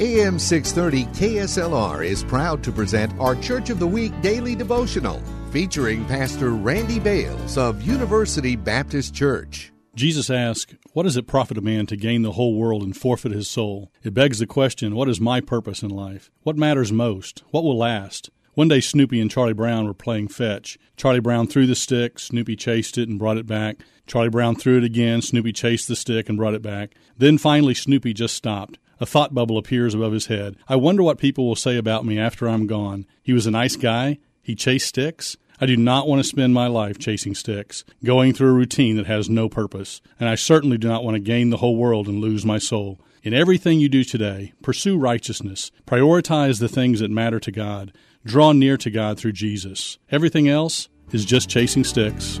AM 630 KSLR is proud to present our Church of the Week daily devotional featuring Pastor Randy Bales of University Baptist Church. Jesus asked, What does it profit a man to gain the whole world and forfeit his soul? It begs the question, What is my purpose in life? What matters most? What will last? One day, Snoopy and Charlie Brown were playing fetch. Charlie Brown threw the stick, Snoopy chased it and brought it back. Charlie Brown threw it again, Snoopy chased the stick and brought it back. Then finally, Snoopy just stopped. A thought bubble appears above his head. I wonder what people will say about me after I'm gone. He was a nice guy. He chased sticks. I do not want to spend my life chasing sticks, going through a routine that has no purpose, and I certainly do not want to gain the whole world and lose my soul. In everything you do today, pursue righteousness, prioritize the things that matter to God, draw near to God through Jesus. Everything else is just chasing sticks.